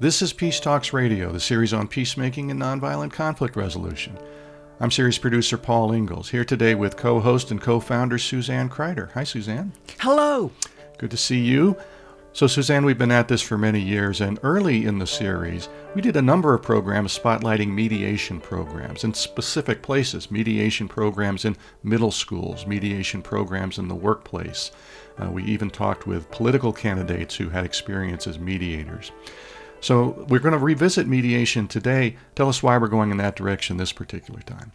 This is Peace Talks Radio, the series on peacemaking and nonviolent conflict resolution. I'm series producer Paul Ingalls, here today with co host and co founder Suzanne Kryder. Hi, Suzanne. Hello. Good to see you. So, Suzanne, we've been at this for many years, and early in the series, we did a number of programs spotlighting mediation programs in specific places mediation programs in middle schools, mediation programs in the workplace. Uh, we even talked with political candidates who had experience as mediators. So we're going to revisit mediation today. Tell us why we're going in that direction this particular time.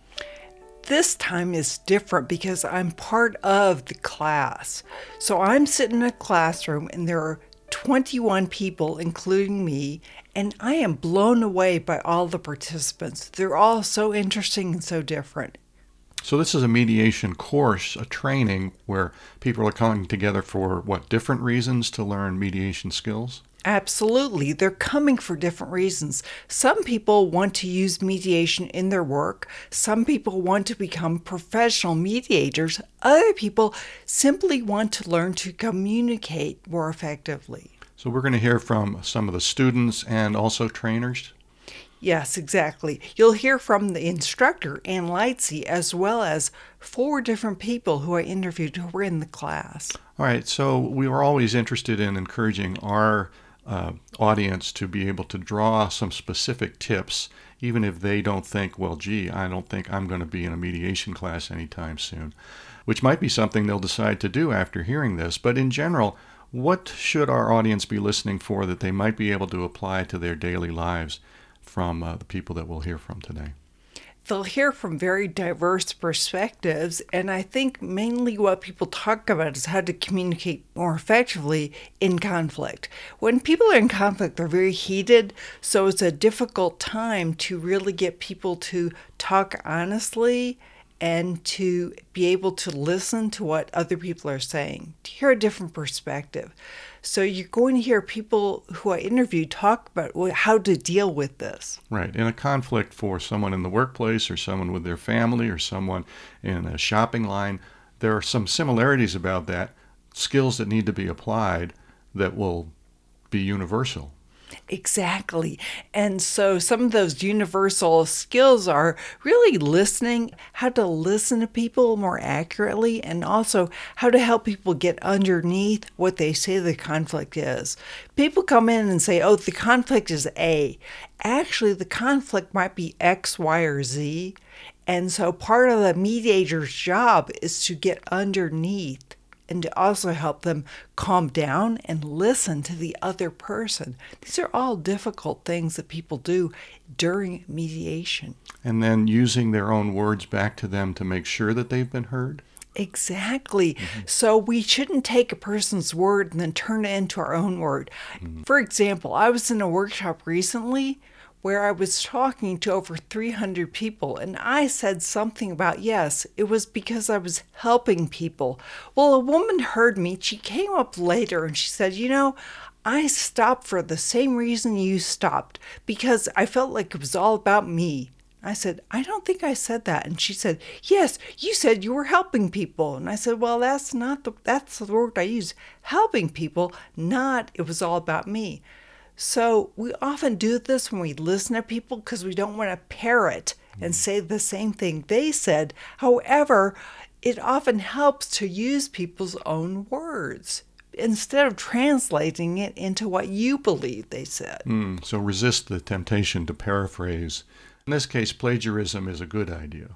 This time is different because I'm part of the class. So I'm sitting in a classroom and there are 21 people, including me, and I am blown away by all the participants. They're all so interesting and so different. So this is a mediation course, a training where people are coming together for what different reasons to learn mediation skills? Absolutely. They're coming for different reasons. Some people want to use mediation in their work. Some people want to become professional mediators. Other people simply want to learn to communicate more effectively. So, we're going to hear from some of the students and also trainers. Yes, exactly. You'll hear from the instructor, Ann Lightsey, as well as four different people who I interviewed who were in the class. All right, so we were always interested in encouraging our uh, audience to be able to draw some specific tips, even if they don't think, well, gee, I don't think I'm going to be in a mediation class anytime soon, which might be something they'll decide to do after hearing this. But in general, what should our audience be listening for that they might be able to apply to their daily lives from uh, the people that we'll hear from today? They'll hear from very diverse perspectives. And I think mainly what people talk about is how to communicate more effectively in conflict. When people are in conflict, they're very heated. So it's a difficult time to really get people to talk honestly and to be able to listen to what other people are saying, to hear a different perspective. So you're going to hear people who I interviewed talk about how to deal with this. Right. In a conflict for someone in the workplace or someone with their family or someone in a shopping line, there are some similarities about that, skills that need to be applied that will be universal. Exactly. And so some of those universal skills are really listening, how to listen to people more accurately, and also how to help people get underneath what they say the conflict is. People come in and say, oh, the conflict is A. Actually, the conflict might be X, Y, or Z. And so part of the mediator's job is to get underneath and to also help them calm down and listen to the other person. These are all difficult things that people do during mediation. And then using their own words back to them to make sure that they've been heard. Exactly. Mm-hmm. So we shouldn't take a person's word and then turn it into our own word. Mm-hmm. For example, I was in a workshop recently where I was talking to over 300 people, and I said something about, yes, it was because I was helping people. Well, a woman heard me. She came up later and she said, You know, I stopped for the same reason you stopped, because I felt like it was all about me. I said, I don't think I said that. And she said, Yes, you said you were helping people. And I said, Well, that's not the that's the word I use. Helping people, not it was all about me. So we often do this when we listen to people because we don't want to parrot and mm. say the same thing they said. However, it often helps to use people's own words instead of translating it into what you believe they said. Mm, so resist the temptation to paraphrase in this case, plagiarism is a good idea.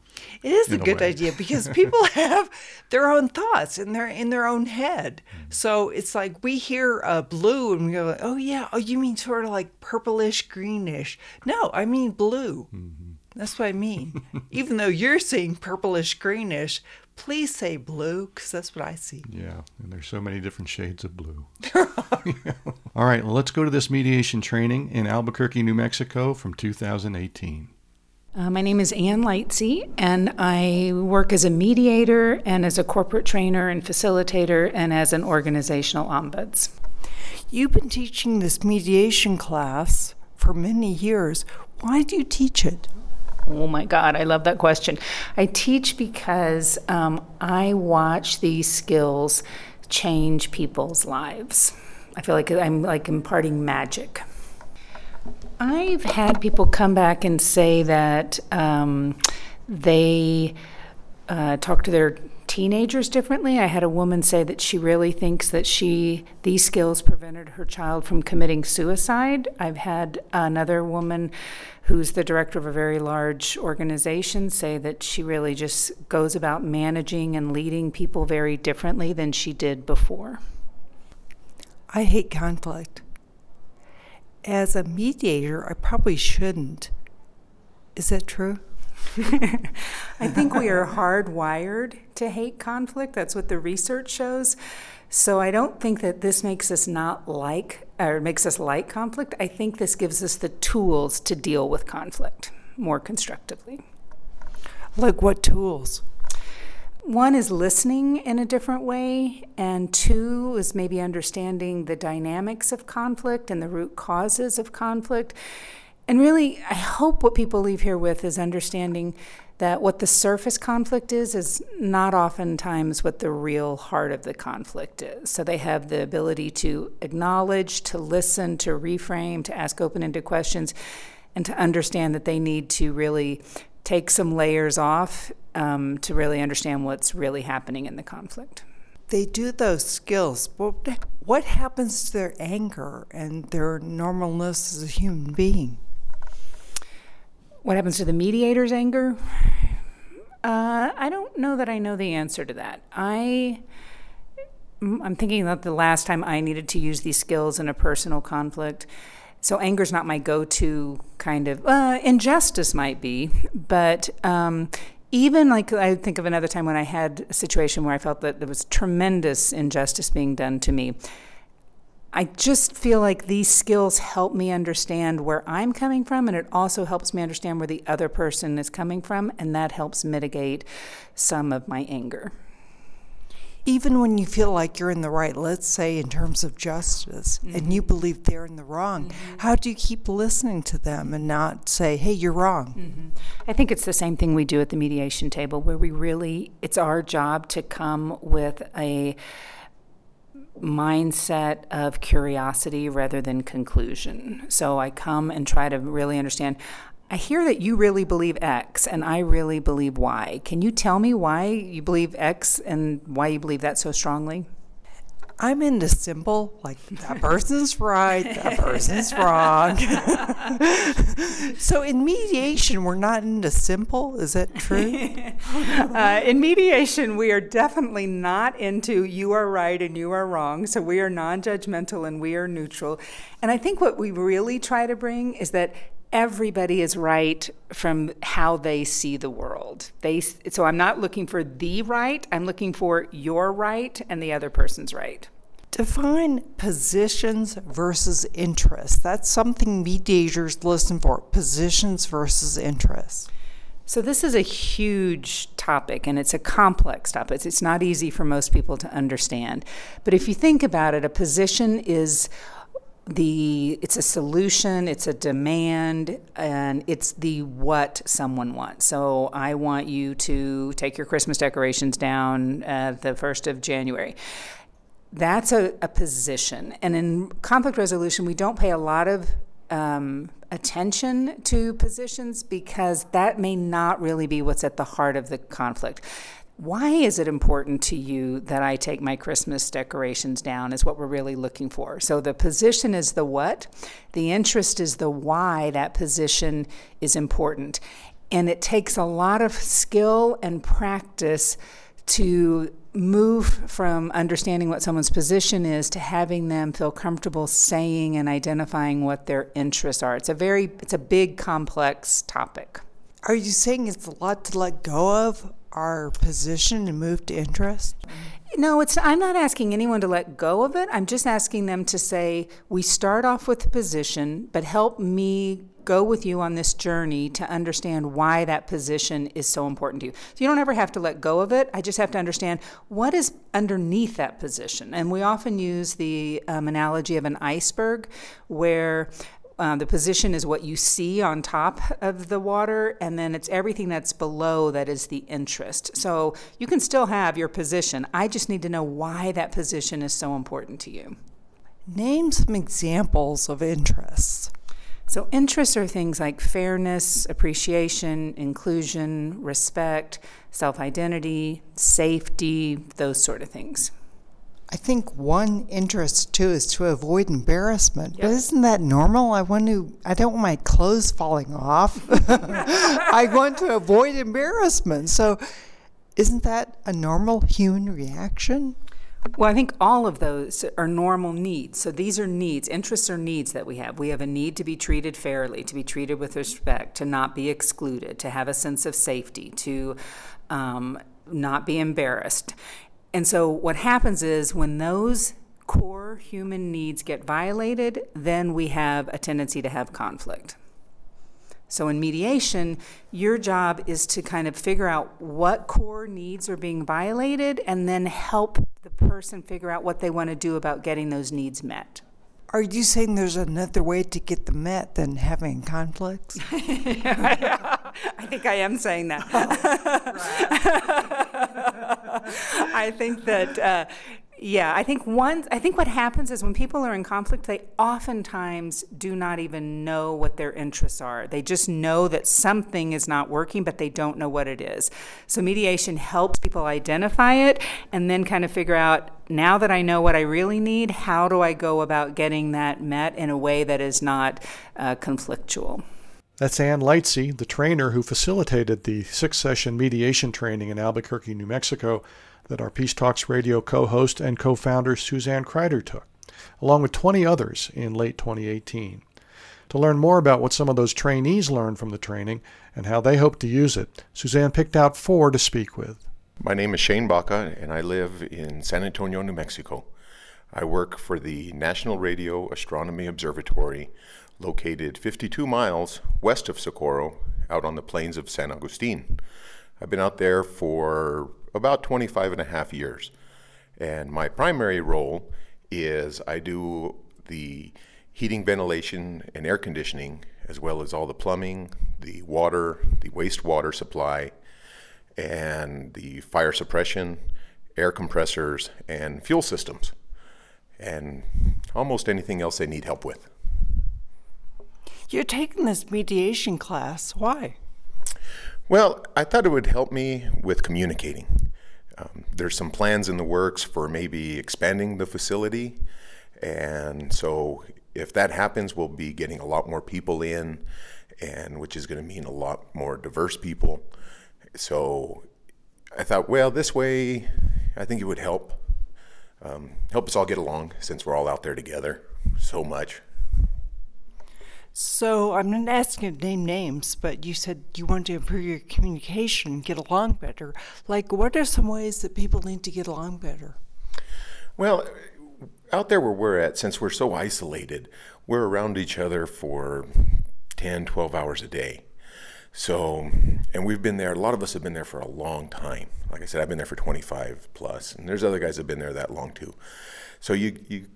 It is a good idea because people have their own thoughts in their in their own head. Mm-hmm. So it's like we hear uh, blue and we go, "Oh yeah, oh you mean sort of like purplish greenish?" No, I mean blue. Mm-hmm. That's what I mean. Even though you're saying purplish greenish, please say blue because that's what I see. Yeah, and there's so many different shades of blue. All right, well, let's go to this mediation training in Albuquerque, New Mexico from 2018. Uh, my name is Ann Lightsey, and I work as a mediator and as a corporate trainer and facilitator and as an organizational ombuds. You've been teaching this mediation class for many years. Why do you teach it? Oh my God, I love that question. I teach because um, I watch these skills change people's lives. I feel like I'm like imparting magic. I've had people come back and say that um, they uh, talk to their teenagers differently. I had a woman say that she really thinks that she these skills prevented her child from committing suicide. I've had another woman who's the director of a very large organization say that she really just goes about managing and leading people very differently than she did before. I hate conflict. As a mediator, I probably shouldn't. Is that true? I think we are hardwired to hate conflict. That's what the research shows. So I don't think that this makes us not like or makes us like conflict. I think this gives us the tools to deal with conflict more constructively. Like what tools? One is listening in a different way, and two is maybe understanding the dynamics of conflict and the root causes of conflict. And really, I hope what people leave here with is understanding that what the surface conflict is is not oftentimes what the real heart of the conflict is. So they have the ability to acknowledge, to listen, to reframe, to ask open ended questions, and to understand that they need to really take some layers off um, to really understand what's really happening in the conflict. They do those skills, but what happens to their anger and their normalness as a human being? What happens to the mediator's anger? Uh, I don't know that I know the answer to that. I I'm thinking about the last time I needed to use these skills in a personal conflict. So anger is not my go-to kind of. Uh, injustice might be, but um, even like I think of another time when I had a situation where I felt that there was tremendous injustice being done to me. I just feel like these skills help me understand where I'm coming from, and it also helps me understand where the other person is coming from, and that helps mitigate some of my anger. Even when you feel like you're in the right, let's say in terms of justice, mm-hmm. and you believe they're in the wrong, mm-hmm. how do you keep listening to them and not say, hey, you're wrong? Mm-hmm. I think it's the same thing we do at the mediation table, where we really, it's our job to come with a mindset of curiosity rather than conclusion. So I come and try to really understand. I hear that you really believe X and I really believe Y. Can you tell me why you believe X and why you believe that so strongly? I'm into simple, like that person's right, that person's wrong. so in mediation, we're not into simple. Is that true? uh, in mediation, we are definitely not into you are right and you are wrong. So we are non judgmental and we are neutral. And I think what we really try to bring is that everybody is right from how they see the world. They so I'm not looking for the right, I'm looking for your right and the other person's right. Define positions versus interests. That's something mediators listen for. Positions versus interests. So, this is a huge topic and it's a complex topic. It's not easy for most people to understand. But if you think about it, a position is the it's a solution it's a demand and it's the what someone wants. So i want you to take your christmas decorations down at the 1st of january. That's a, a position. And in conflict resolution we don't pay a lot of um, attention to positions because that may not really be what's at the heart of the conflict why is it important to you that I take my Christmas decorations down is what we're really looking for. So the position is the what, the interest is the why that position is important. And it takes a lot of skill and practice to move from understanding what someone's position is to having them feel comfortable saying and identifying what their interests are. It's a very it's a big complex topic. Are you saying it's a lot to let go of our position and move to interest? No, it's I'm not asking anyone to let go of it. I'm just asking them to say, we start off with the position, but help me go with you on this journey to understand why that position is so important to you. So you don't ever have to let go of it. I just have to understand what is underneath that position. And we often use the um, analogy of an iceberg where uh, the position is what you see on top of the water, and then it's everything that's below that is the interest. So you can still have your position. I just need to know why that position is so important to you. Name some examples of interests. So, interests are things like fairness, appreciation, inclusion, respect, self identity, safety, those sort of things. I think one interest too is to avoid embarrassment. Yep. But isn't that normal? I want to I don't want my clothes falling off. I want to avoid embarrassment. So isn't that a normal human reaction? Well, I think all of those are normal needs. So these are needs, interests are needs that we have. We have a need to be treated fairly, to be treated with respect, to not be excluded, to have a sense of safety, to um, not be embarrassed. And so what happens is when those core human needs get violated, then we have a tendency to have conflict. So, in mediation, your job is to kind of figure out what core needs are being violated and then help the person figure out what they want to do about getting those needs met. Are you saying there's another way to get them met than having conflicts? I think I am saying that. Oh. I think that uh, yeah, I think one. I think what happens is when people are in conflict, they oftentimes do not even know what their interests are. They just know that something is not working, but they don't know what it is. So mediation helps people identify it and then kind of figure out. Now that I know what I really need, how do I go about getting that met in a way that is not uh, conflictual? That's Ann Lightsey, the trainer who facilitated the six session mediation training in Albuquerque, New Mexico that our Peace Talks radio co host and co founder Suzanne Kryder took, along with 20 others in late 2018. To learn more about what some of those trainees learned from the training and how they hope to use it, Suzanne picked out four to speak with. My name is Shane Baca, and I live in San Antonio, New Mexico. I work for the National Radio Astronomy Observatory, located 52 miles west of Socorro, out on the plains of San Agustin. I've been out there for about 25 and a half years. And my primary role is I do the heating, ventilation, and air conditioning, as well as all the plumbing, the water, the wastewater supply, and the fire suppression, air compressors, and fuel systems, and almost anything else they need help with. You're taking this mediation class. Why? Well, I thought it would help me with communicating. Um, there's some plans in the works for maybe expanding the facility. And so if that happens, we'll be getting a lot more people in, and which is going to mean a lot more diverse people. So I thought, well, this way, I think it would help um, help us all get along since we're all out there together so much. So I'm not asking to name names, but you said you want to improve your communication, get along better. Like, what are some ways that people need to get along better? Well, out there where we're at, since we're so isolated, we're around each other for 10, 12 hours a day. So, and we've been there, a lot of us have been there for a long time. Like I said, I've been there for 25 plus, and there's other guys that have been there that long too. So you, you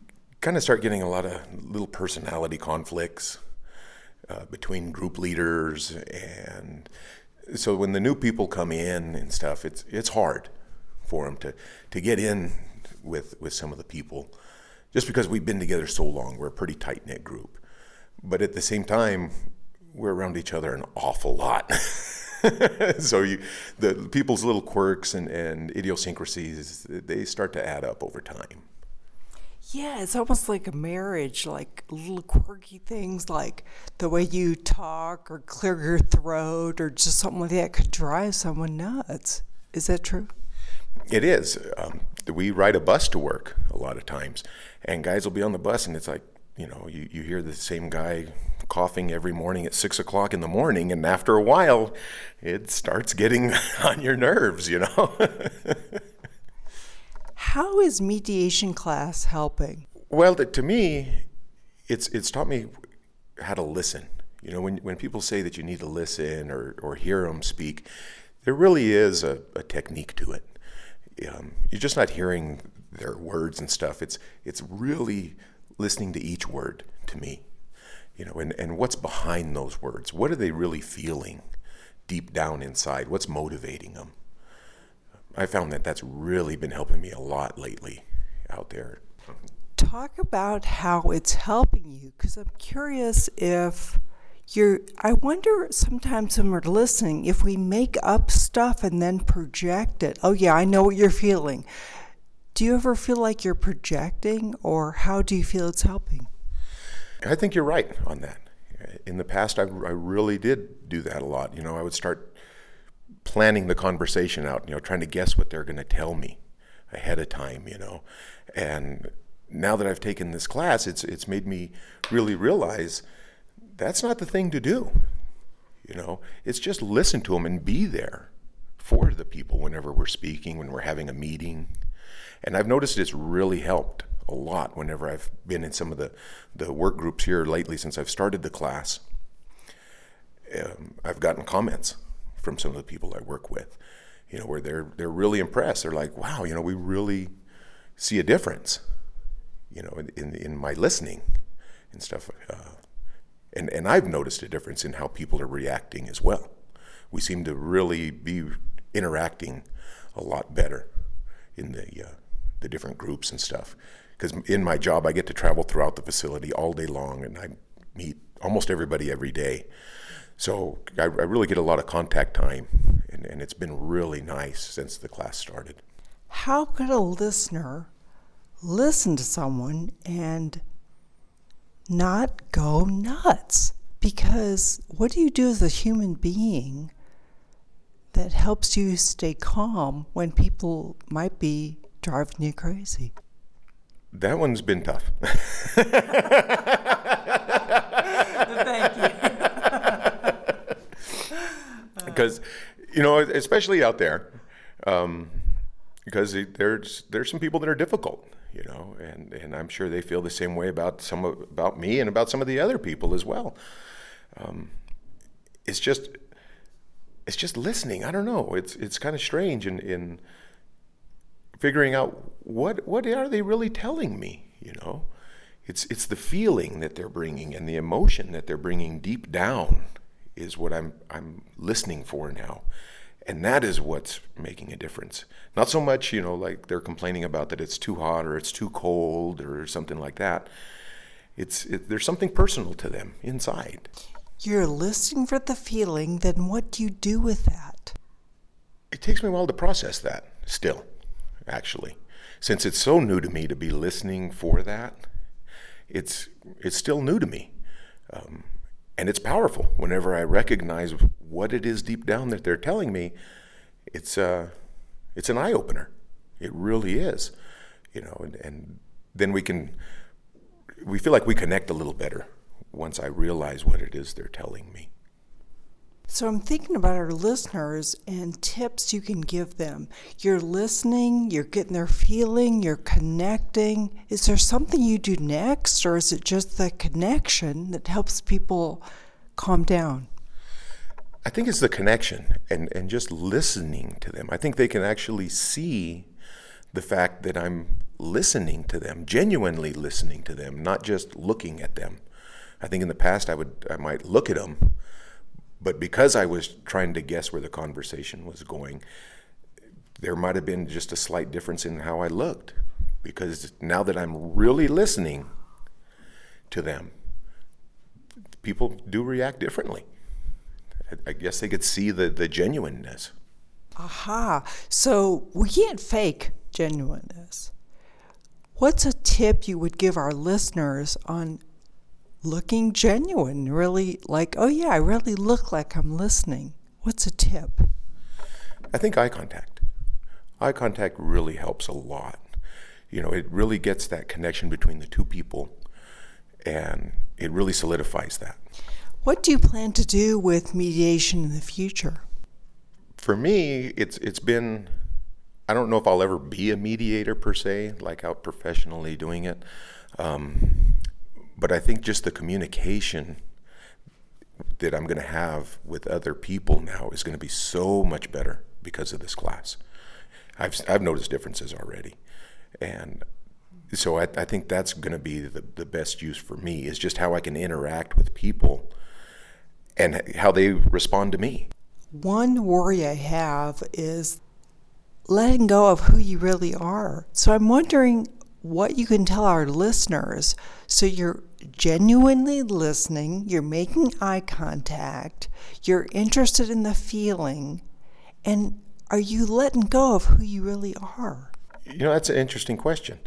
kind of start getting a lot of little personality conflicts uh, between group leaders and so when the new people come in and stuff it's it's hard for them to to get in with with some of the people just because we've been together so long. We're a pretty tight knit group. But at the same time we're around each other an awful lot. So you the people's little quirks and, and idiosyncrasies they start to add up over time yeah, it's almost like a marriage, like little quirky things like the way you talk or clear your throat or just something like that could drive someone nuts. Is that true? It is. Um, we ride a bus to work a lot of times, and guys will be on the bus, and it's like, you know, you, you hear the same guy coughing every morning at six o'clock in the morning, and after a while, it starts getting on your nerves, you know? How is mediation class helping? Well, to me, it's it's taught me how to listen. You know, when when people say that you need to listen or or hear them speak, there really is a, a technique to it. Um, you're just not hearing their words and stuff. It's it's really listening to each word. To me, you know, and and what's behind those words? What are they really feeling deep down inside? What's motivating them? I found that that's really been helping me a lot lately out there. talk about how it's helping you because I'm curious if you're I wonder sometimes when we're listening if we make up stuff and then project it. Oh yeah, I know what you're feeling. Do you ever feel like you're projecting or how do you feel it's helping? I think you're right on that. In the past, I, I really did do that a lot. You know, I would start planning the conversation out, you know, trying to guess what they're going to tell me ahead of time, you know. And now that I've taken this class, it's it's made me really realize that's not the thing to do. You know, it's just listen to them and be there for the people whenever we're speaking, when we're having a meeting. And I've noticed it's really helped a lot whenever I've been in some of the, the work groups here lately since I've started the class. Um, I've gotten comments from some of the people I work with, you know, where they're they're really impressed. They're like, "Wow, you know, we really see a difference, you know, in in, my listening and stuff." Uh, and and I've noticed a difference in how people are reacting as well. We seem to really be interacting a lot better in the uh, the different groups and stuff. Because in my job, I get to travel throughout the facility all day long, and I meet almost everybody every day. So I, I really get a lot of contact time, and, and it's been really nice since the class started. How could a listener listen to someone and not go nuts? Because what do you do as a human being that helps you stay calm when people might be driving you crazy? That one's been tough. Thank you. Because you know, especially out there, um, because there's there's some people that are difficult, you know, and and I'm sure they feel the same way about some of, about me and about some of the other people as well. Um, it's just it's just listening. I don't know. It's it's kind of strange in in figuring out what what are they really telling me, you know. It's it's the feeling that they're bringing and the emotion that they're bringing deep down is what I'm I'm listening for now. And that is what's making a difference. Not so much, you know, like they're complaining about that it's too hot or it's too cold or something like that. It's it, there's something personal to them inside. You're listening for the feeling, then what do you do with that? It takes me a while to process that still, actually. Since it's so new to me to be listening for that, it's it's still new to me. Um, and it's powerful whenever I recognize what it is deep down that they're telling me. It's uh, it's an eye opener. It really is, you know. And, and then we can we feel like we connect a little better once I realize what it is they're telling me. So I'm thinking about our listeners and tips you can give them. You're listening, you're getting their feeling, you're connecting. Is there something you do next, or is it just the connection that helps people calm down? I think it's the connection and, and just listening to them. I think they can actually see the fact that I'm listening to them, genuinely listening to them, not just looking at them. I think in the past I would I might look at them but because I was trying to guess where the conversation was going, there might have been just a slight difference in how I looked. Because now that I'm really listening to them, people do react differently. I guess they could see the, the genuineness. Aha. So we can't fake genuineness. What's a tip you would give our listeners on looking genuine, really like, oh yeah, I really look like I'm listening. What's a tip? I think eye contact. Eye contact really helps a lot. You know, it really gets that connection between the two people and it really solidifies that. What do you plan to do with mediation in the future? For me, it's it's been I don't know if I'll ever be a mediator per se, like out professionally doing it. Um, but I think just the communication that I'm going to have with other people now is going to be so much better because of this class. I've I've noticed differences already, and so I, I think that's going to be the, the best use for me is just how I can interact with people and how they respond to me. One worry I have is letting go of who you really are. So I'm wondering what you can tell our listeners so you're genuinely listening, you're making eye contact, you're interested in the feeling, and are you letting go of who you really are? You know, that's an interesting question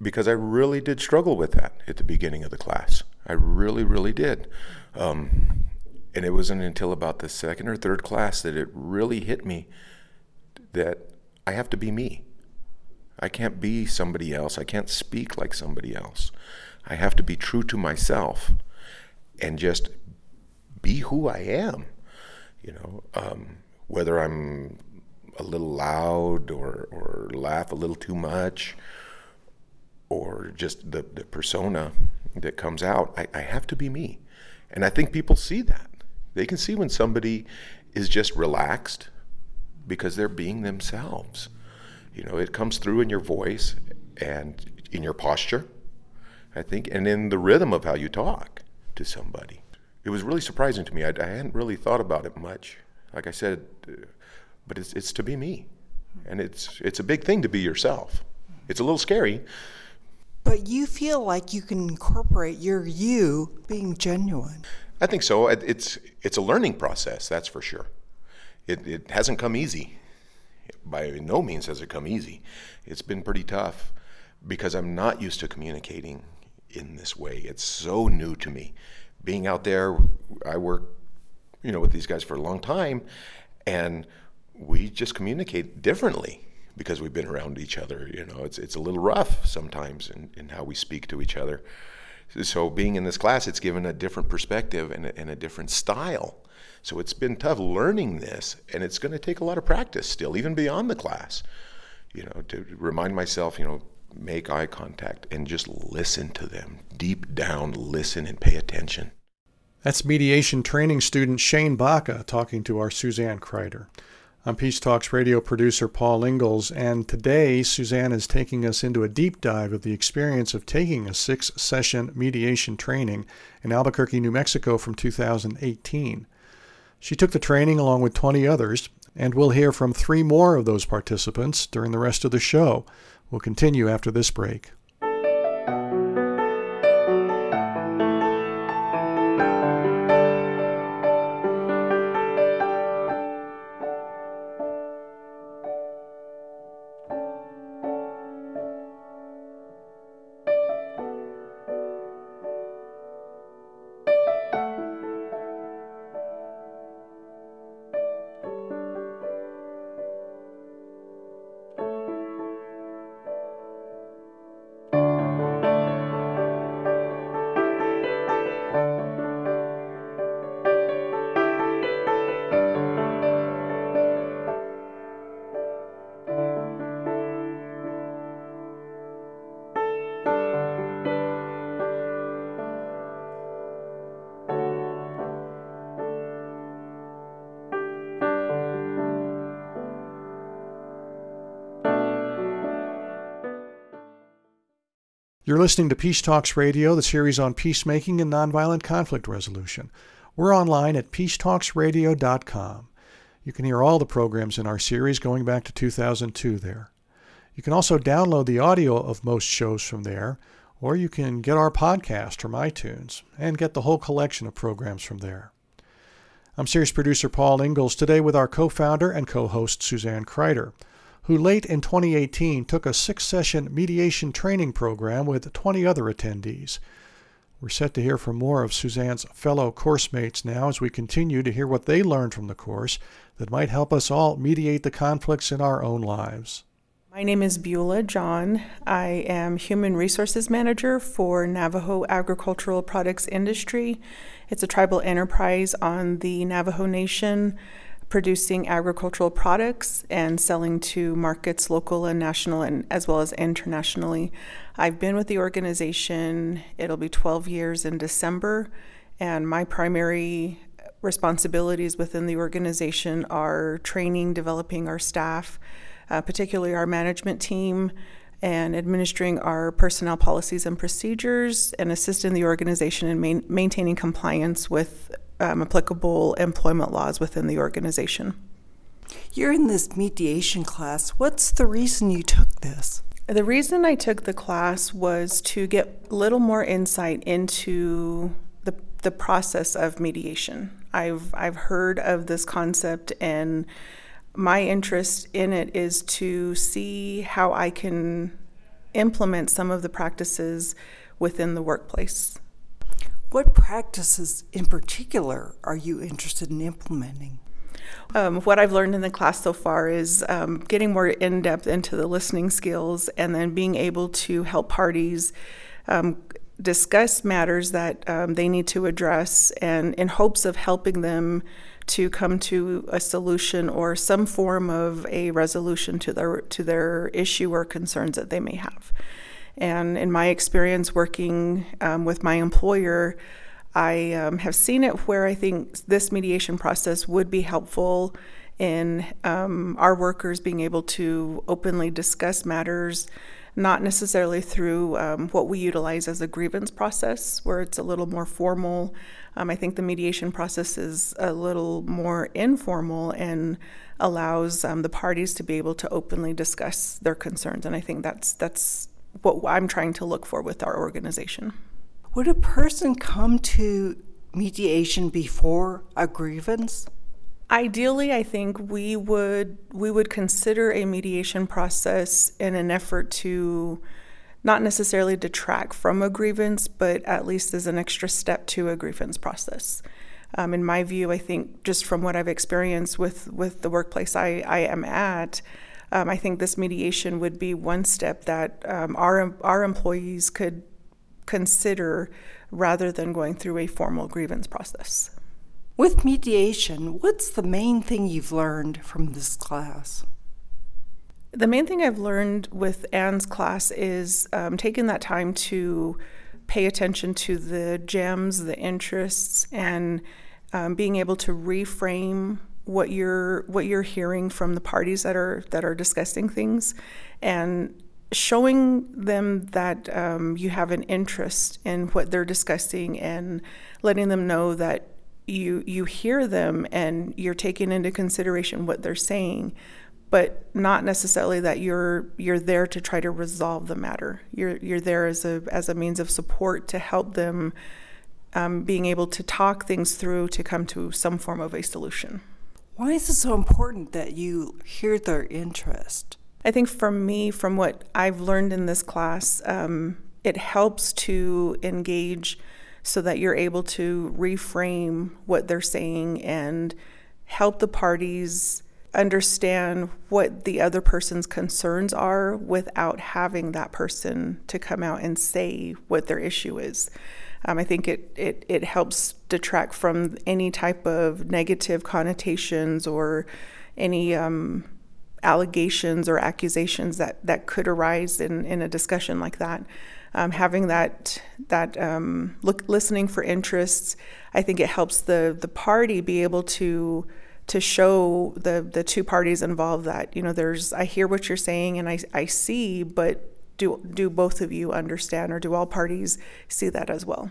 because I really did struggle with that at the beginning of the class. I really, really did. Um, and it wasn't until about the second or third class that it really hit me that I have to be me. I can't be somebody else. I can't speak like somebody else. I have to be true to myself and just be who I am. You know, um, whether I'm a little loud or, or laugh a little too much or just the, the persona that comes out, I, I have to be me. And I think people see that. They can see when somebody is just relaxed because they're being themselves. You know, it comes through in your voice and in your posture, I think, and in the rhythm of how you talk to somebody. It was really surprising to me. I, I hadn't really thought about it much. Like I said, uh, but it's, it's to be me. And it's, it's a big thing to be yourself. It's a little scary. But you feel like you can incorporate your you being genuine. I think so. It's, it's a learning process, that's for sure. It, it hasn't come easy by no means has it come easy. It's been pretty tough because I'm not used to communicating in this way. It's so new to me. Being out there, I work, you know, with these guys for a long time, and we just communicate differently because we've been around each other. You know, it's it's a little rough sometimes in, in how we speak to each other. So being in this class, it's given a different perspective and a, and a different style so it's been tough learning this, and it's going to take a lot of practice still, even beyond the class. You know, to remind myself, you know, make eye contact and just listen to them. Deep down, listen and pay attention. That's mediation training student Shane Baca talking to our Suzanne Kryder. I'm Peace Talks radio producer Paul Ingalls, and today Suzanne is taking us into a deep dive of the experience of taking a six session mediation training in Albuquerque, New Mexico from 2018. She took the training along with 20 others, and we'll hear from three more of those participants during the rest of the show. We'll continue after this break. You're listening to Peace Talks Radio, the series on peacemaking and nonviolent conflict resolution. We're online at peacetalksradio.com. You can hear all the programs in our series going back to 2002 there. You can also download the audio of most shows from there, or you can get our podcast from iTunes and get the whole collection of programs from there. I'm series producer Paul Ingalls today with our co founder and co host Suzanne Kryder who late in 2018 took a six session mediation training program with 20 other attendees. We're set to hear from more of Suzanne's fellow course mates now as we continue to hear what they learned from the course that might help us all mediate the conflicts in our own lives. My name is Beulah John. I am Human Resources Manager for Navajo Agricultural Products Industry. It's a tribal enterprise on the Navajo Nation producing agricultural products and selling to markets local and national and as well as internationally. I've been with the organization, it'll be 12 years in December, and my primary responsibilities within the organization are training, developing our staff, uh, particularly our management team, and administering our personnel policies and procedures, and assisting the organization in main, maintaining compliance with um, applicable employment laws within the organization. You're in this mediation class. What's the reason you took this? The reason I took the class was to get a little more insight into the, the process of mediation. I've, I've heard of this concept, and my interest in it is to see how I can implement some of the practices within the workplace. What practices in particular are you interested in implementing? Um, what I've learned in the class so far is um, getting more in depth into the listening skills and then being able to help parties um, discuss matters that um, they need to address and in hopes of helping them to come to a solution or some form of a resolution to their to their issue or concerns that they may have. And in my experience working um, with my employer, I um, have seen it where I think this mediation process would be helpful in um, our workers being able to openly discuss matters, not necessarily through um, what we utilize as a grievance process, where it's a little more formal. Um, I think the mediation process is a little more informal and allows um, the parties to be able to openly discuss their concerns, and I think that's that's what I'm trying to look for with our organization. Would a person come to mediation before a grievance? Ideally, I think we would we would consider a mediation process in an effort to not necessarily detract from a grievance, but at least as an extra step to a grievance process. Um, in my view, I think just from what I've experienced with with the workplace I, I am at, um, I think this mediation would be one step that um, our our employees could consider rather than going through a formal grievance process. With mediation, what's the main thing you've learned from this class? The main thing I've learned with Ann's class is um, taking that time to pay attention to the gems, the interests, and um, being able to reframe what you're what you're hearing from the parties that are that are discussing things, and showing them that um, you have an interest in what they're discussing and letting them know that you you hear them and you're taking into consideration what they're saying but not necessarily that you're you're there to try to resolve the matter. You're you're there as a as a means of support to help them um, being able to talk things through to come to some form of a solution why is it so important that you hear their interest I think for me, from what I've learned in this class, um, it helps to engage so that you're able to reframe what they're saying and help the parties understand what the other person's concerns are without having that person to come out and say what their issue is. Um, I think it, it, it helps detract from any type of negative connotations or any um, allegations or accusations that, that could arise in, in a discussion like that. Um, having that that um, look listening for interests, I think it helps the the party be able to to show the the two parties involved that you know there's I hear what you're saying and I I see, but do do both of you understand or do all parties see that as well?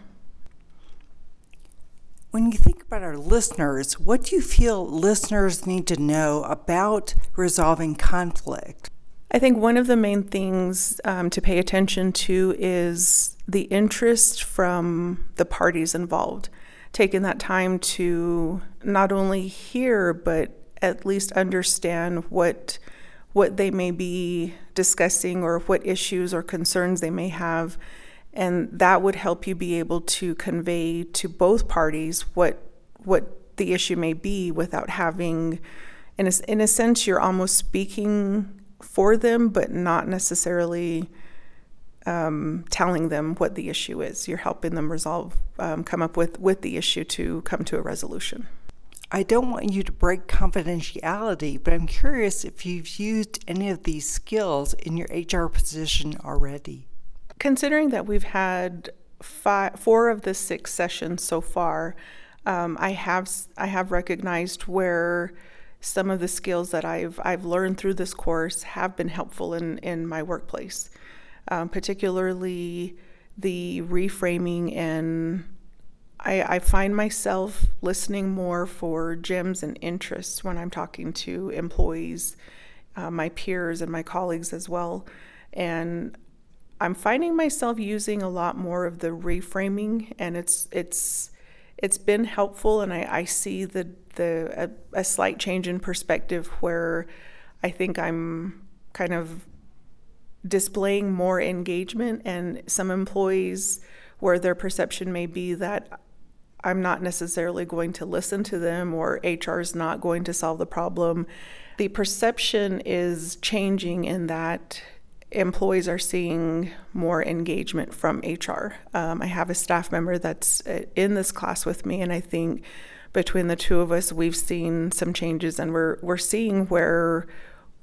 When you think about our listeners, what do you feel listeners need to know about resolving conflict? I think one of the main things um, to pay attention to is the interest from the parties involved. Taking that time to not only hear, but at least understand what what they may be discussing or what issues or concerns they may have. And that would help you be able to convey to both parties what what the issue may be without having in a, in a sense you're almost speaking for them but not necessarily um, telling them what the issue is. You're helping them resolve um, come up with with the issue to come to a resolution I don't want you to break confidentiality, but I'm curious if you've used any of these skills in your HR position already. Considering that we've had five, four of the six sessions so far, um, I have I have recognized where some of the skills that I've I've learned through this course have been helpful in in my workplace, um, particularly the reframing and I, I find myself listening more for gems and interests when I'm talking to employees, uh, my peers, and my colleagues as well. And I'm finding myself using a lot more of the reframing, and it's it's it's been helpful, and I, I see the the a, a slight change in perspective where I think I'm kind of displaying more engagement, and some employees where their perception may be that I'm not necessarily going to listen to them or HR is not going to solve the problem. The perception is changing in that employees are seeing more engagement from HR. Um, I have a staff member that's uh, in this class with me, and I think between the two of us, we've seen some changes, and we're we're seeing where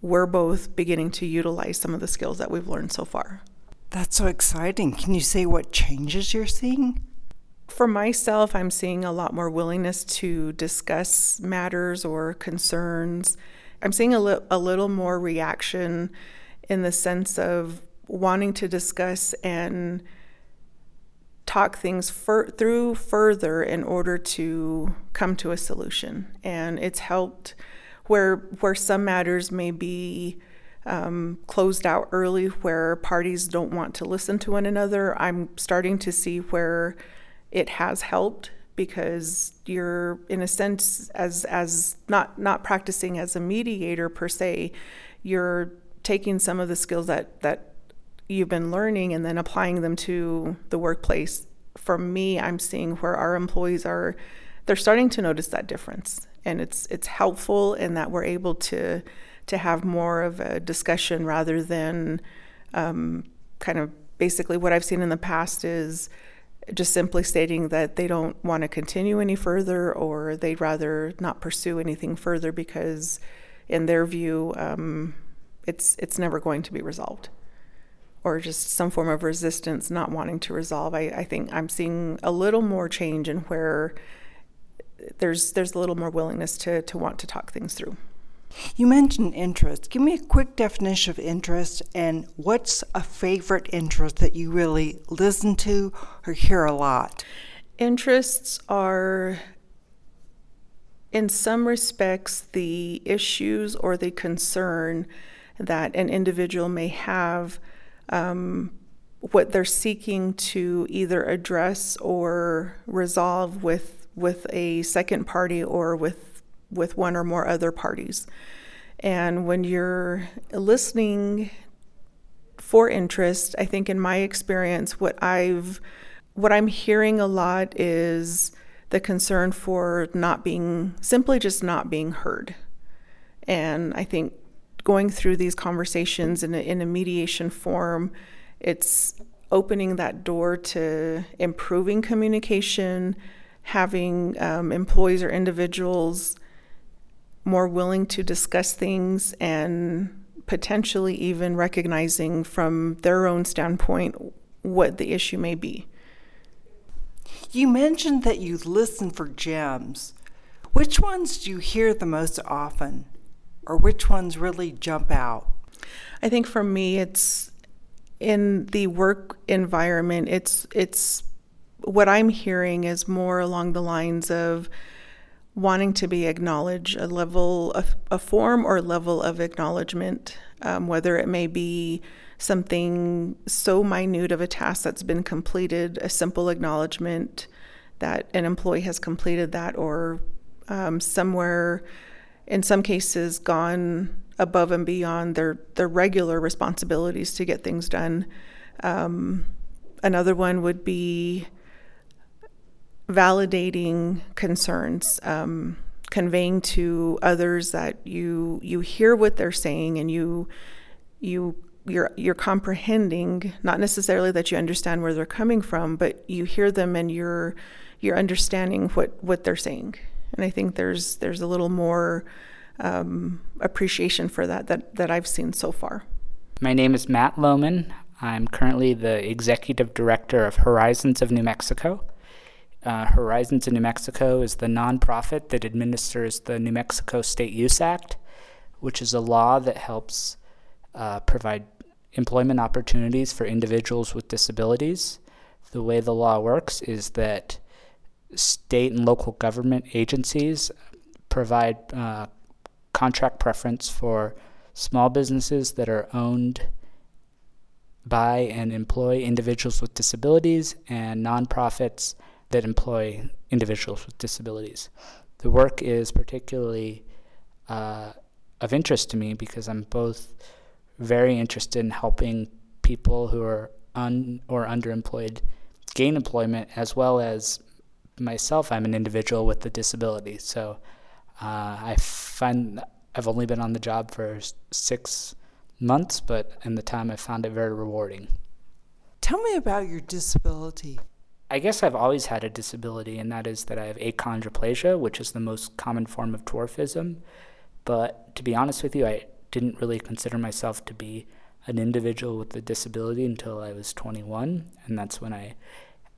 we're both beginning to utilize some of the skills that we've learned so far. That's so exciting. Can you say what changes you're seeing? For myself, I'm seeing a lot more willingness to discuss matters or concerns. I'm seeing a, li- a little more reaction in the sense of wanting to discuss and talk things fur- through further in order to come to a solution. And it's helped where where some matters may be um, closed out early, where parties don't want to listen to one another. I'm starting to see where it has helped because you're in a sense as as not not practicing as a mediator per se you're taking some of the skills that that you've been learning and then applying them to the workplace. For me i'm seeing where our employees are they're starting to notice that difference. And it's it's helpful in that we're able to to have more of a discussion rather than um, kind of basically what i've seen in the past is just simply stating that they don't want to continue any further or they'd rather not pursue anything further because in their view um, it's it's never going to be resolved or just some form of resistance not wanting to resolve. I, I think i'm seeing a little more change in where there's there's a little more willingness to to want to talk things through you mentioned interest. Give me a quick definition of interest and what's a favorite interest that you really listen to or hear a lot? Interests are in some respects the issues or the concern that an individual may have, um, what they're seeking to either address or resolve with with a second party or with with one or more other parties. And when you're listening for interest, I think in my experience, what I've what I'm hearing a lot is the concern for not being simply just not being heard. And I think going through these conversations in a, in a mediation form, it's opening that door to improving communication, having um, employees or individuals more willing to discuss things and potentially even recognizing from their own standpoint what the issue may be. You mentioned that you listen for gems. Which ones do you hear the most often? or which ones really jump out? I think for me, it's in the work environment. It's it's what I'm hearing is more along the lines of wanting to be acknowledged, a level, of, a form or level of acknowledgement, um, whether it may be something so minute of a task that's been completed, a simple acknowledgement that an employee has completed that, or um, somewhere in some cases gone above and beyond their their regular responsibilities to get things done. Um, another one would be validating concerns, um, conveying to others that you you hear what they're saying and you you you're you're comprehending not necessarily that you understand where they're coming from, but you hear them and you're you're understanding what what they're saying and I think there's there's a little more um, appreciation for that, that that I've seen so far. My name is Matt Lohman. I'm currently the executive director of Horizons of New Mexico. Uh, Horizons of New Mexico is the nonprofit that administers the New Mexico State Use Act, which is a law that helps uh, provide employment opportunities for individuals with disabilities. The way the law works is that state and local government agencies provide uh, contract preference for small businesses that are owned by and employ individuals with disabilities and nonprofits that employ individuals with disabilities. The work is particularly uh, of interest to me because I'm both very interested in helping people who are un or underemployed gain employment, as well as myself. I'm an individual with a disability, so uh, I find I've only been on the job for six months, but in the time I found it very rewarding. Tell me about your disability. I guess I've always had a disability, and that is that I have achondroplasia, which is the most common form of dwarfism. But to be honest with you, I didn't really consider myself to be an individual with a disability until I was 21, and that's when I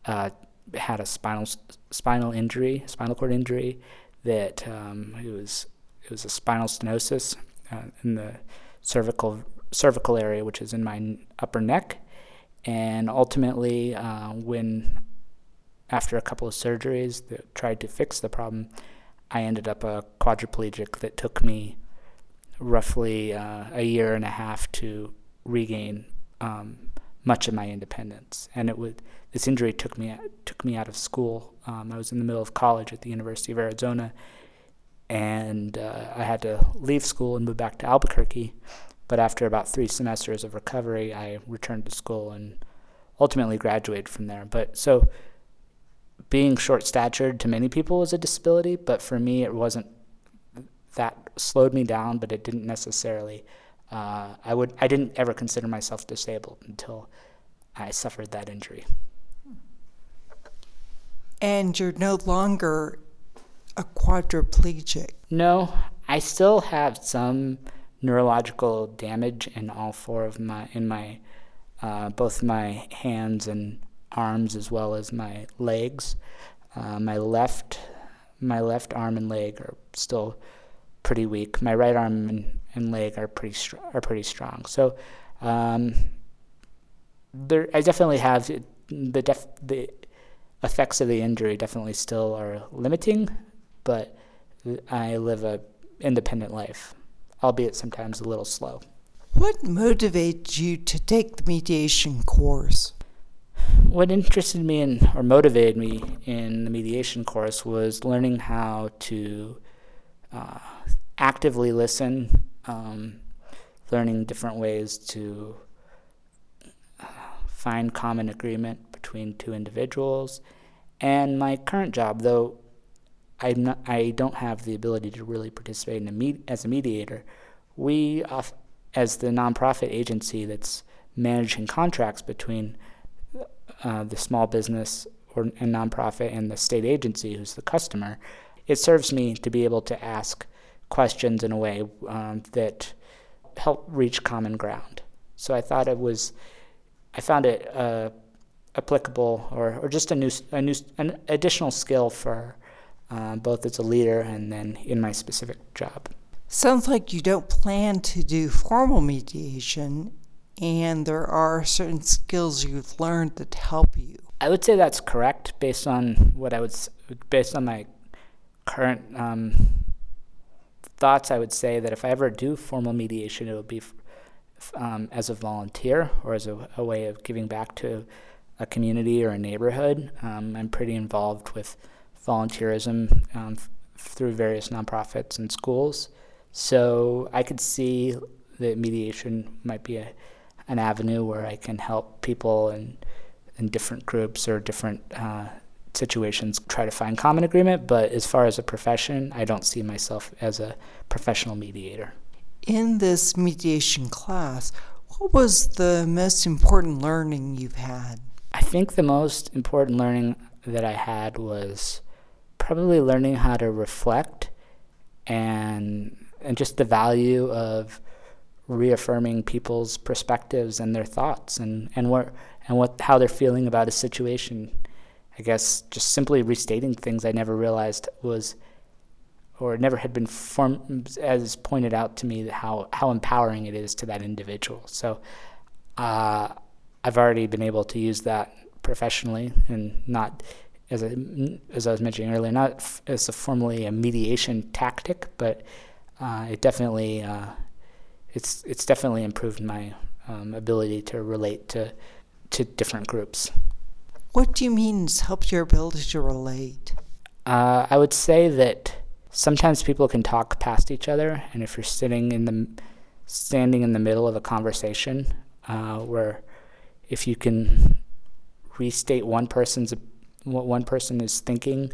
uh, had a spinal spinal injury, spinal cord injury, that um, it was it was a spinal stenosis uh, in the cervical cervical area, which is in my upper neck, and ultimately, uh, when after a couple of surgeries that tried to fix the problem, I ended up a quadriplegic that took me roughly uh, a year and a half to regain um, much of my independence. And it would this injury took me took me out of school. Um, I was in the middle of college at the University of Arizona, and uh, I had to leave school and move back to Albuquerque. But after about three semesters of recovery, I returned to school and ultimately graduated from there. But so being short statured to many people is a disability, but for me, it wasn't that slowed me down, but it didn't necessarily. Uh, I would I didn't ever consider myself disabled until I suffered that injury. And you're no longer a quadriplegic. No, I still have some neurological damage in all four of my in my uh, both my hands and arms as well as my legs. Uh, my left my left arm and leg are still pretty weak. My right arm and, and leg are pretty str- are pretty strong. So um, there, I definitely have the def- the effects of the injury definitely still are limiting, but I live a independent life, albeit sometimes a little slow. What motivated you to take the mediation course? What interested me in, or motivated me in the mediation course was learning how to uh, actively listen, um, learning different ways to uh, find common agreement between two individuals. And my current job, though I'm not, I don't have the ability to really participate in a med- as a mediator, we, as the nonprofit agency that's managing contracts between uh, the small business or and nonprofit and the state agency, who's the customer, it serves me to be able to ask questions in a way um, that help reach common ground. So I thought it was, I found it uh, applicable or, or just a new, a new, an additional skill for uh, both as a leader and then in my specific job. Sounds like you don't plan to do formal mediation, and there are certain skills you've learned that help you. I would say that's correct based on what I would, based on my current um, thoughts, I would say that if I ever do formal mediation, it would be um, as a volunteer or as a, a, way of giving back to a community or a neighborhood. Um, I'm pretty involved with volunteerism um, f- through various nonprofits and schools. So I could see that mediation might be a, an avenue where I can help people in, in different groups or different uh, situations try to find common agreement, but as far as a profession, I don't see myself as a professional mediator. In this mediation class, what was the most important learning you've had? I think the most important learning that I had was probably learning how to reflect and and just the value of reaffirming people's perspectives and their thoughts and, and what and what how they're feeling about a situation I guess just simply restating things I never realized was or never had been formed as pointed out to me how how empowering it is to that individual. So uh, I've already been able to use that professionally and not as I, as I was mentioning earlier, not f- as a formally a mediation tactic, but uh, it definitely uh, it's it's definitely improved my um, ability to relate to to different groups. What do you mean it's helped your ability to relate? Uh, I would say that sometimes people can talk past each other, and if you're sitting in the standing in the middle of a conversation, uh, where if you can restate one person's what one person is thinking,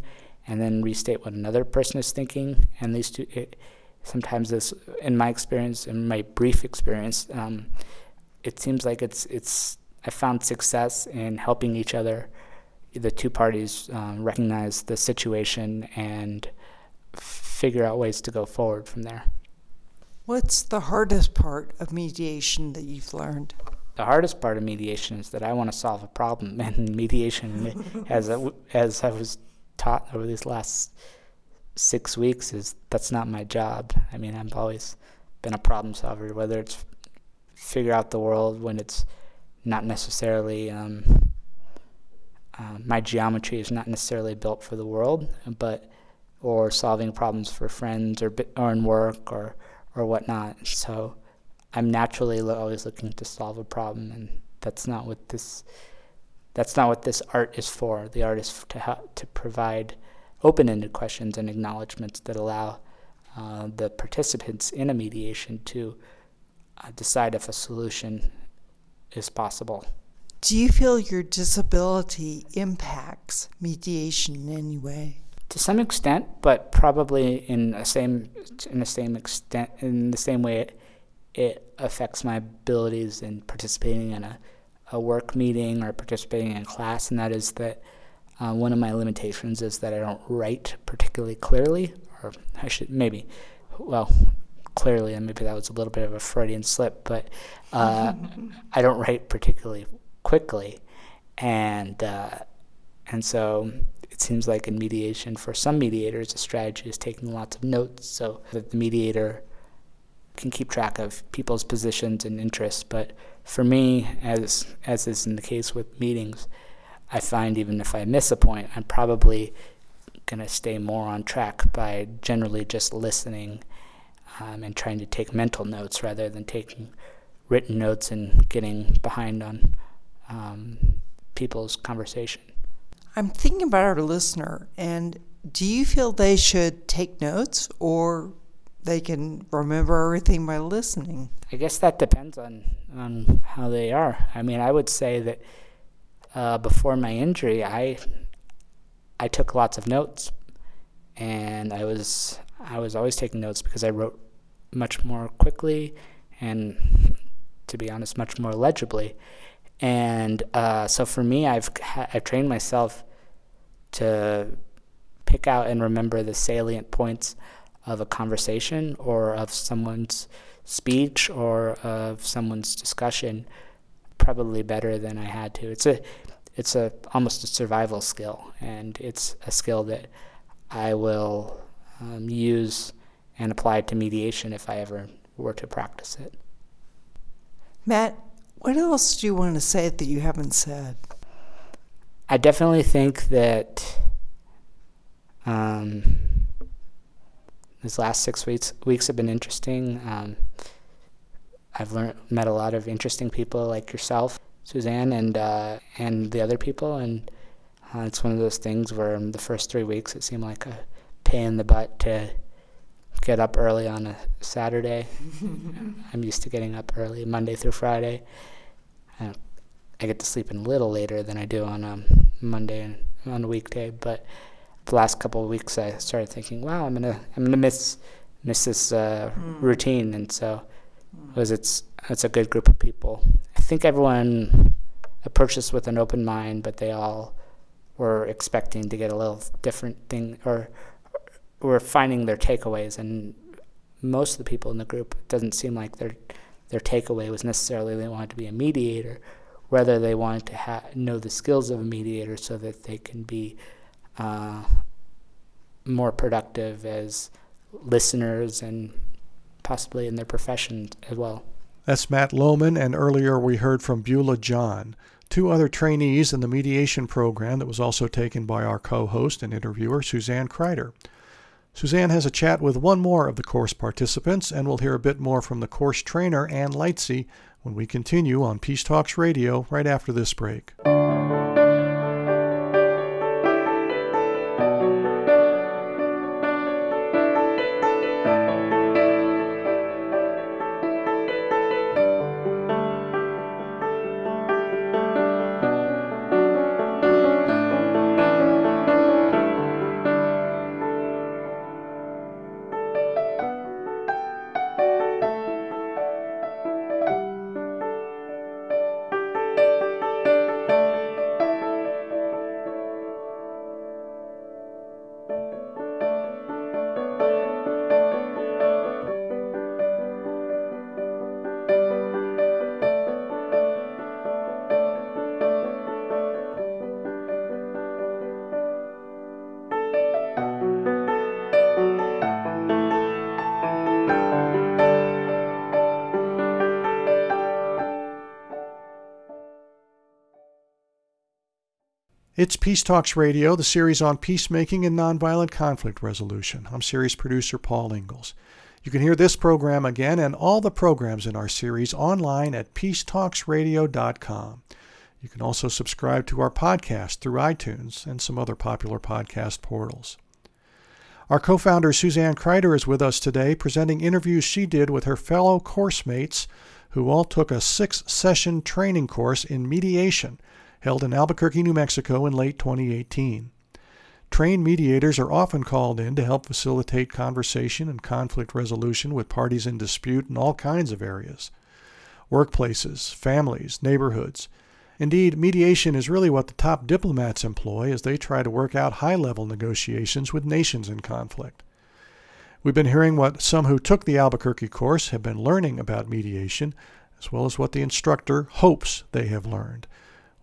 and then restate what another person is thinking, and these two. It, sometimes this, in my experience, in my brief experience, um, it seems like it's it's I found success in helping each other, the two parties, um, recognize the situation and figure out ways to go forward from there. What's the hardest part of mediation that you've learned? The hardest part of mediation is that I want to solve a problem, and mediation, as as I was taught over these last six weeks, is that's not my job. I mean, I've always been a problem solver, whether it's figure out the world when it's not necessarily um, uh, my geometry is not necessarily built for the world, but or solving problems for friends or or in work or or whatnot. So I'm naturally always looking to solve a problem, and that's not what this that's not what this art is for. The art is to help, to provide open-ended questions and acknowledgments that allow uh, the participants in a mediation to uh, decide if a solution is possible. Do you feel your disability impacts mediation in any way? To some extent, but probably in the same in the same extent in the same way it, it affects my abilities in participating in a, a work meeting or participating in class, and that is that uh, one of my limitations is that I don't write particularly clearly, or I should maybe, well, clearly, and maybe that was a little bit of a Freudian slip, but uh, I don't write particularly quickly, and uh, and so it seems like in mediation, for some mediators, a strategy is taking lots of notes so that the mediator can keep track of people's positions and interests. But for me, as as is in the case with meetings, I find even if I miss a point, I'm probably going to stay more on track by generally just listening um, and trying to take mental notes rather than taking written notes and getting behind on um, people's conversation. I'm thinking about our listener, and do you feel they should take notes or they can remember everything by listening? I guess that depends on, on how they are. I mean, I would say that uh, before my injury, I I took lots of notes, and I was I was always taking notes because I wrote much more quickly and, to be honest, much more legibly. And uh, so for me, I've I've trained myself to pick out and remember the salient points of a conversation or of someone's speech or of someone's discussion probably better than I had to. It's a it's a almost a survival skill, and it's a skill that I will um, use and apply to mediation if I ever were to practice it. Matt, what else do you want to say that you haven't said? I definitely think that um, these last six weeks weeks have been interesting. Um, I've learned met a lot of interesting people like yourself, Suzanne, and uh, and the other people, and uh, it's one of those things where the first three weeks it seemed like a pain in the butt to get up early on a Saturday. I'm used to getting up early Monday through Friday. I, I get to sleep in a little later than I do on a um, Monday and on a weekday. But the last couple of weeks, I started thinking, "Wow, I'm gonna I'm gonna miss miss this uh, mm. routine." And so, because it's it's a good group of people. I think everyone approached this with an open mind, but they all were expecting to get a little different thing or were finding their takeaways, and most of the people in the group doesn't seem like their their takeaway was necessarily they wanted to be a mediator, whether they wanted to ha- know the skills of a mediator so that they can be uh, more productive as listeners and possibly in their profession as well. That's Matt Lohman, and earlier we heard from Beulah John, two other trainees in the mediation program that was also taken by our co host and interviewer, Suzanne Kryder. Suzanne has a chat with one more of the course participants, and we'll hear a bit more from the course trainer, Ann Lightsey, when we continue on Peace Talks Radio right after this break. It's Peace Talks Radio, the series on peacemaking and nonviolent conflict resolution. I'm series producer Paul Ingles. You can hear this program again and all the programs in our series online at peacetalksradio.com. You can also subscribe to our podcast through iTunes and some other popular podcast portals. Our co founder Suzanne Kryder is with us today, presenting interviews she did with her fellow course mates who all took a six session training course in mediation held in Albuquerque, New Mexico in late 2018. Trained mediators are often called in to help facilitate conversation and conflict resolution with parties in dispute in all kinds of areas workplaces, families, neighborhoods. Indeed, mediation is really what the top diplomats employ as they try to work out high level negotiations with nations in conflict. We've been hearing what some who took the Albuquerque course have been learning about mediation, as well as what the instructor hopes they have learned.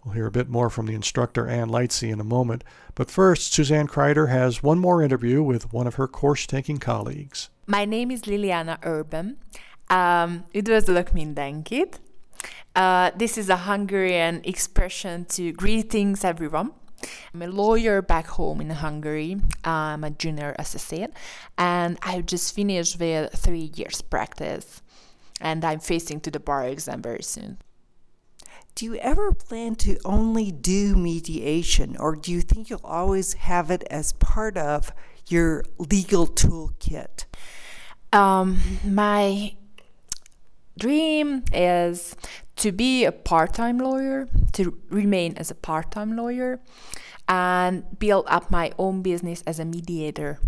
We'll hear a bit more from the instructor Ann Lightsey in a moment, but first, Suzanne Kryder has one more interview with one of her course taking colleagues. My name is Liliana Urban. Um, üdvözlök mindenkit. Uh, this is a Hungarian expression to greetings everyone. I'm a lawyer back home in Hungary. I'm a junior associate, and I've just finished with three years practice, and I'm facing to the bar exam very soon. Do you ever plan to only do mediation, or do you think you'll always have it as part of your legal toolkit? Um, my dream is to be a part time lawyer, to remain as a part time lawyer, and build up my own business as a mediator.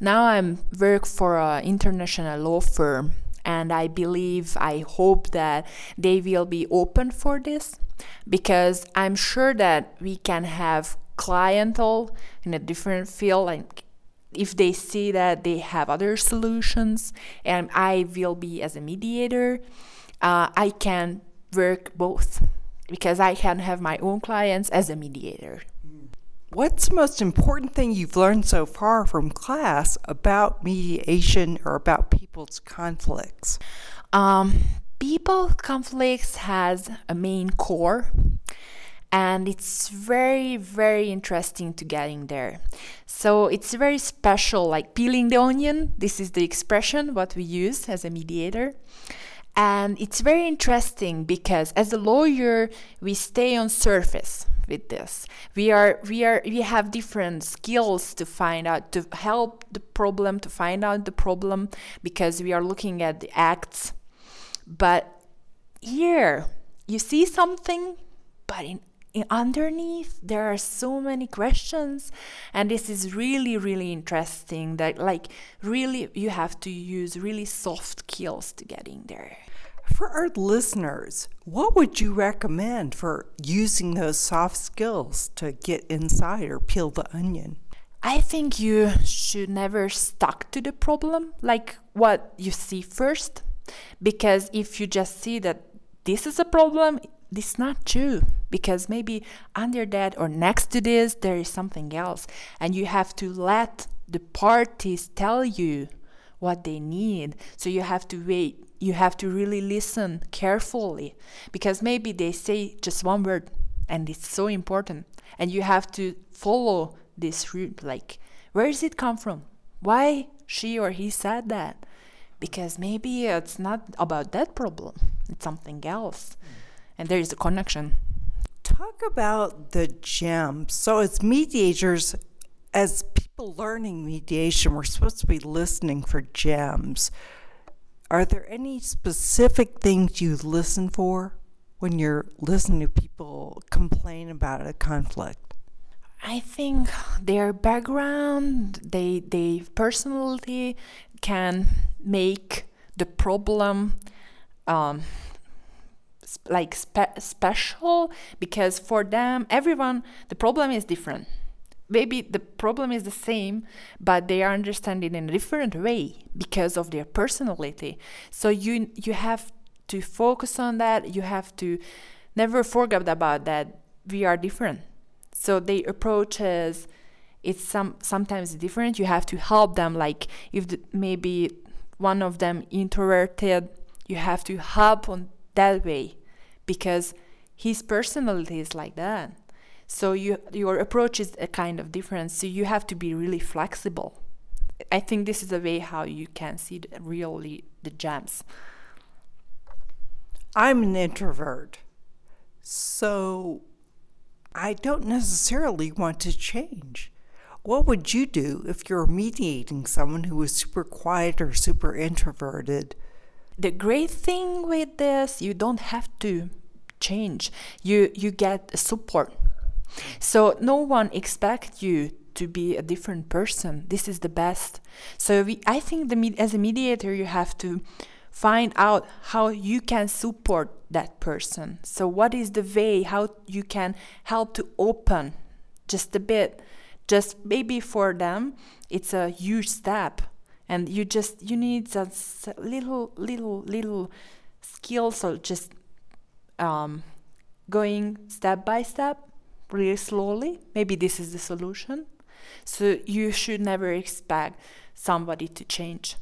Now I'm work for an international law firm and I believe, I hope that they will be open for this because I'm sure that we can have clientele in a different field like if they see that they have other solutions and I will be as a mediator, uh, I can work both because I can have my own clients as a mediator. What's the most important thing you've learned so far from class about mediation or about people's conflicts? Um, people conflicts has a main core and it's very very interesting to getting there. So it's very special like peeling the onion this is the expression what we use as a mediator. And it's very interesting because as a lawyer we stay on surface with this. We are we are we have different skills to find out to help the problem to find out the problem because we are looking at the acts. But here you see something but in, in underneath there are so many questions. And this is really really interesting that like really you have to use really soft skills to get in there for our listeners, what would you recommend for using those soft skills to get inside or peel the onion? I think you should never stuck to the problem like what you see first because if you just see that this is a problem, is not true because maybe under that or next to this there is something else and you have to let the parties tell you what they need so you have to wait you have to really listen carefully because maybe they say just one word and it's so important and you have to follow this route like where does it come from why she or he said that because maybe it's not about that problem, it's something else. Hmm. And there is a connection. Talk about the gems. So, as mediators, as people learning mediation, we're supposed to be listening for gems. Are there any specific things you listen for when you're listening to people complain about a conflict? I think their background, they they personality can make the problem um, like spe- special because for them everyone the problem is different maybe the problem is the same, but they are understanding in a different way because of their personality. So you you have to focus on that. You have to never forget about that. We are different. So the approach is it's some sometimes different. You have to help them. Like if the, maybe one of them introverted, you have to help on that way because his personality is like that so you your approach is a kind of different. So you have to be really flexible. I think this is a way how you can see the, really the gems. I'm an introvert, so I don't necessarily want to change. What would you do if you're mediating someone who is super quiet or super introverted? The great thing with this, you don't have to change. You you get support so no one expects you to be a different person. This is the best. So we, I think the as a mediator, you have to find out how you can support that person. So what is the way how you can help to open just a bit, just maybe for them it's a huge step, and you just you need a little little little skills so just um, going step by step really slowly. Maybe this is the solution. So you should never expect somebody to change.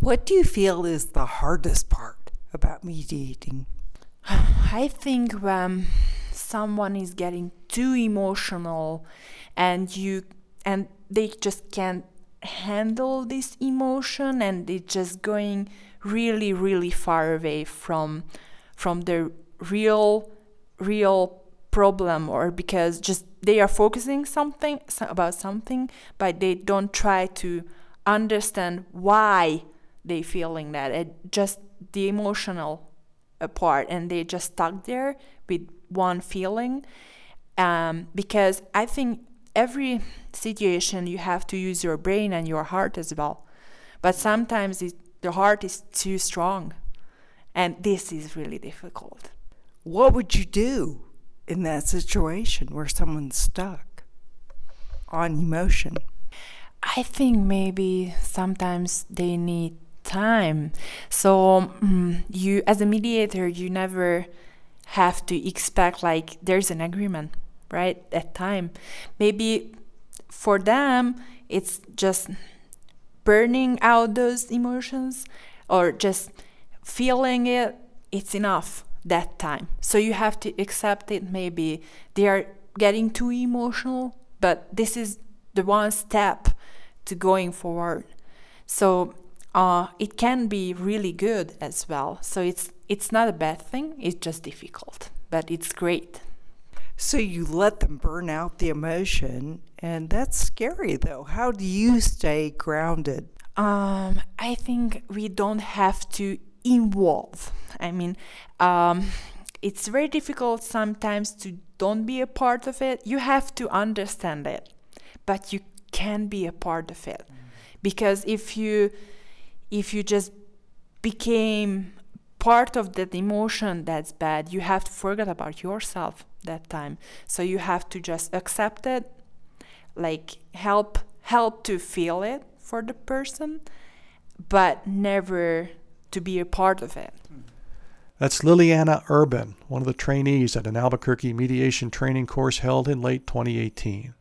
What do you feel is the hardest part about mediating? I think when someone is getting too emotional and you and they just can't handle this emotion and it's just going really really far away from from the real real problem or because just they are focusing something about something but they don't try to understand why they feeling that. It just the emotional part and they just stuck there with one feeling. Um, because i think every situation you have to use your brain and your heart as well. But sometimes it, the heart is too strong and this is really difficult. What would you do in that situation where someone's stuck on emotion? I think maybe sometimes they need time. So um, you, as a mediator, you never have to expect like there's an agreement, right? At time, maybe for them it's just burning out those emotions or just feeling it. It's enough that time. So you have to accept it. Maybe they are getting too emotional, but this is the one step to going forward. So uh, it can be really good as well. So it's it's not a bad thing. It's just difficult, but it's great. So you let them burn out the emotion, and that's scary though. How do you stay grounded? Um, I think we don't have to involve. I mean, um, it's very difficult sometimes to don't be a part of it. You have to understand it, but you can be a part of it because if you if you just became part of that emotion that's bad, you have to forget about yourself that time. So you have to just accept it, like help help to feel it for the person, but never to be a part of it. That's Liliana Urban, one of the trainees at an Albuquerque mediation training course held in late 2018.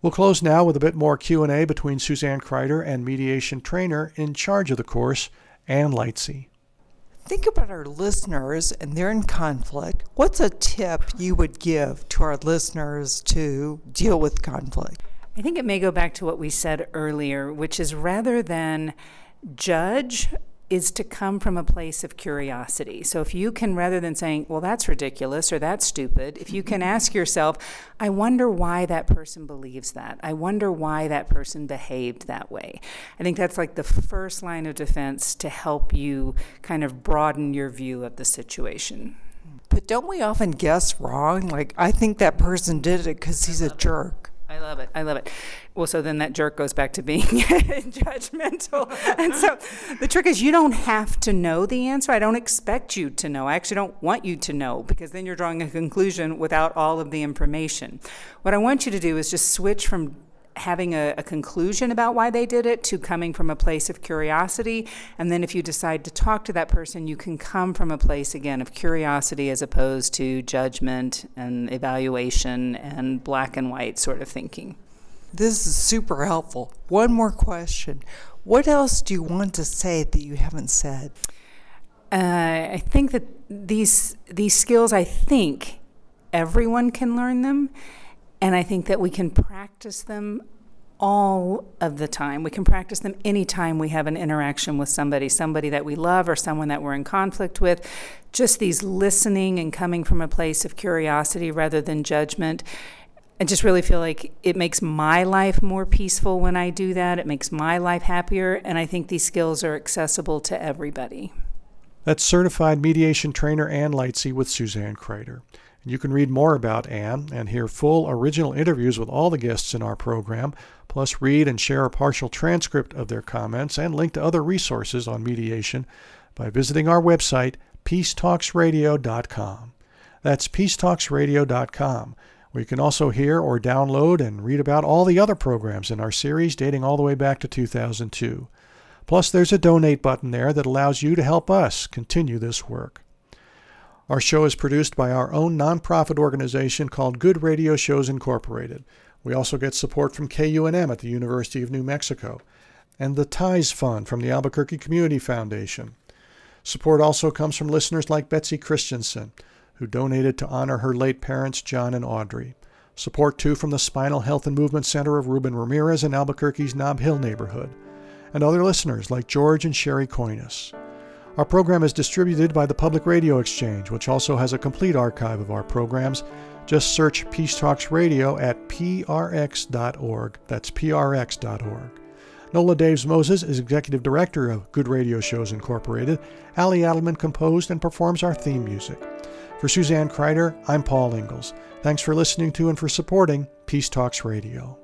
We'll close now with a bit more Q&A between Suzanne Kryder and mediation trainer in charge of the course, Ann Lightsey. Think about our listeners and they're in conflict. What's a tip you would give to our listeners to deal with conflict? I think it may go back to what we said earlier, which is rather than Judge is to come from a place of curiosity. So if you can, rather than saying, well, that's ridiculous or that's stupid, if you can ask yourself, I wonder why that person believes that. I wonder why that person behaved that way. I think that's like the first line of defense to help you kind of broaden your view of the situation. But don't we often guess wrong? Like, I think that person did it because he's a jerk. I love it. I love it. Well, so then that jerk goes back to being judgmental. And so the trick is you don't have to know the answer. I don't expect you to know. I actually don't want you to know because then you're drawing a conclusion without all of the information. What I want you to do is just switch from having a, a, conclusion about why they did it to coming from a place of curiosity. And then if you decide to talk to that person, you can come from a place again of curiosity as opposed to judgment and evaluation and black and white sort of thinking. This is super helpful. One more question. What else do you want to say that you haven't said? Uh, I think that these these skills, I think everyone can learn them and I think that we can practice them all of the time. We can practice them anytime we have an interaction with somebody, somebody that we love or someone that we're in conflict with. Just these listening and coming from a place of curiosity rather than judgment. I just really feel like it makes my life more peaceful when I do that. It makes my life happier. And I think these skills are accessible to everybody. That's certified mediation trainer Ann Lightsey with Suzanne Kryder. You can read more about Ann and hear full original interviews with all the guests in our program, plus read and share a partial transcript of their comments and link to other resources on mediation by visiting our website, peacetalksradio.com. That's peacetalksradio.com, where you can also hear or download and read about all the other programs in our series dating all the way back to 2002. Plus, there's a donate button there that allows you to help us continue this work. Our show is produced by our own nonprofit organization called Good Radio Shows Incorporated. We also get support from KUNM at the University of New Mexico and the Ties Fund from the Albuquerque Community Foundation. Support also comes from listeners like Betsy Christensen, who donated to honor her late parents, John and Audrey. Support too from the Spinal Health and Movement Center of Ruben Ramirez in Albuquerque's Nob Hill neighborhood, and other listeners like George and Sherry Coinas. Our program is distributed by the Public Radio Exchange, which also has a complete archive of our programs. Just search Peace Talks Radio at prx.org. That's prx.org. Nola Daves Moses is executive director of Good Radio Shows Incorporated. Ali Adelman composed and performs our theme music. For Suzanne Kryder, I'm Paul Ingles. Thanks for listening to and for supporting Peace Talks Radio.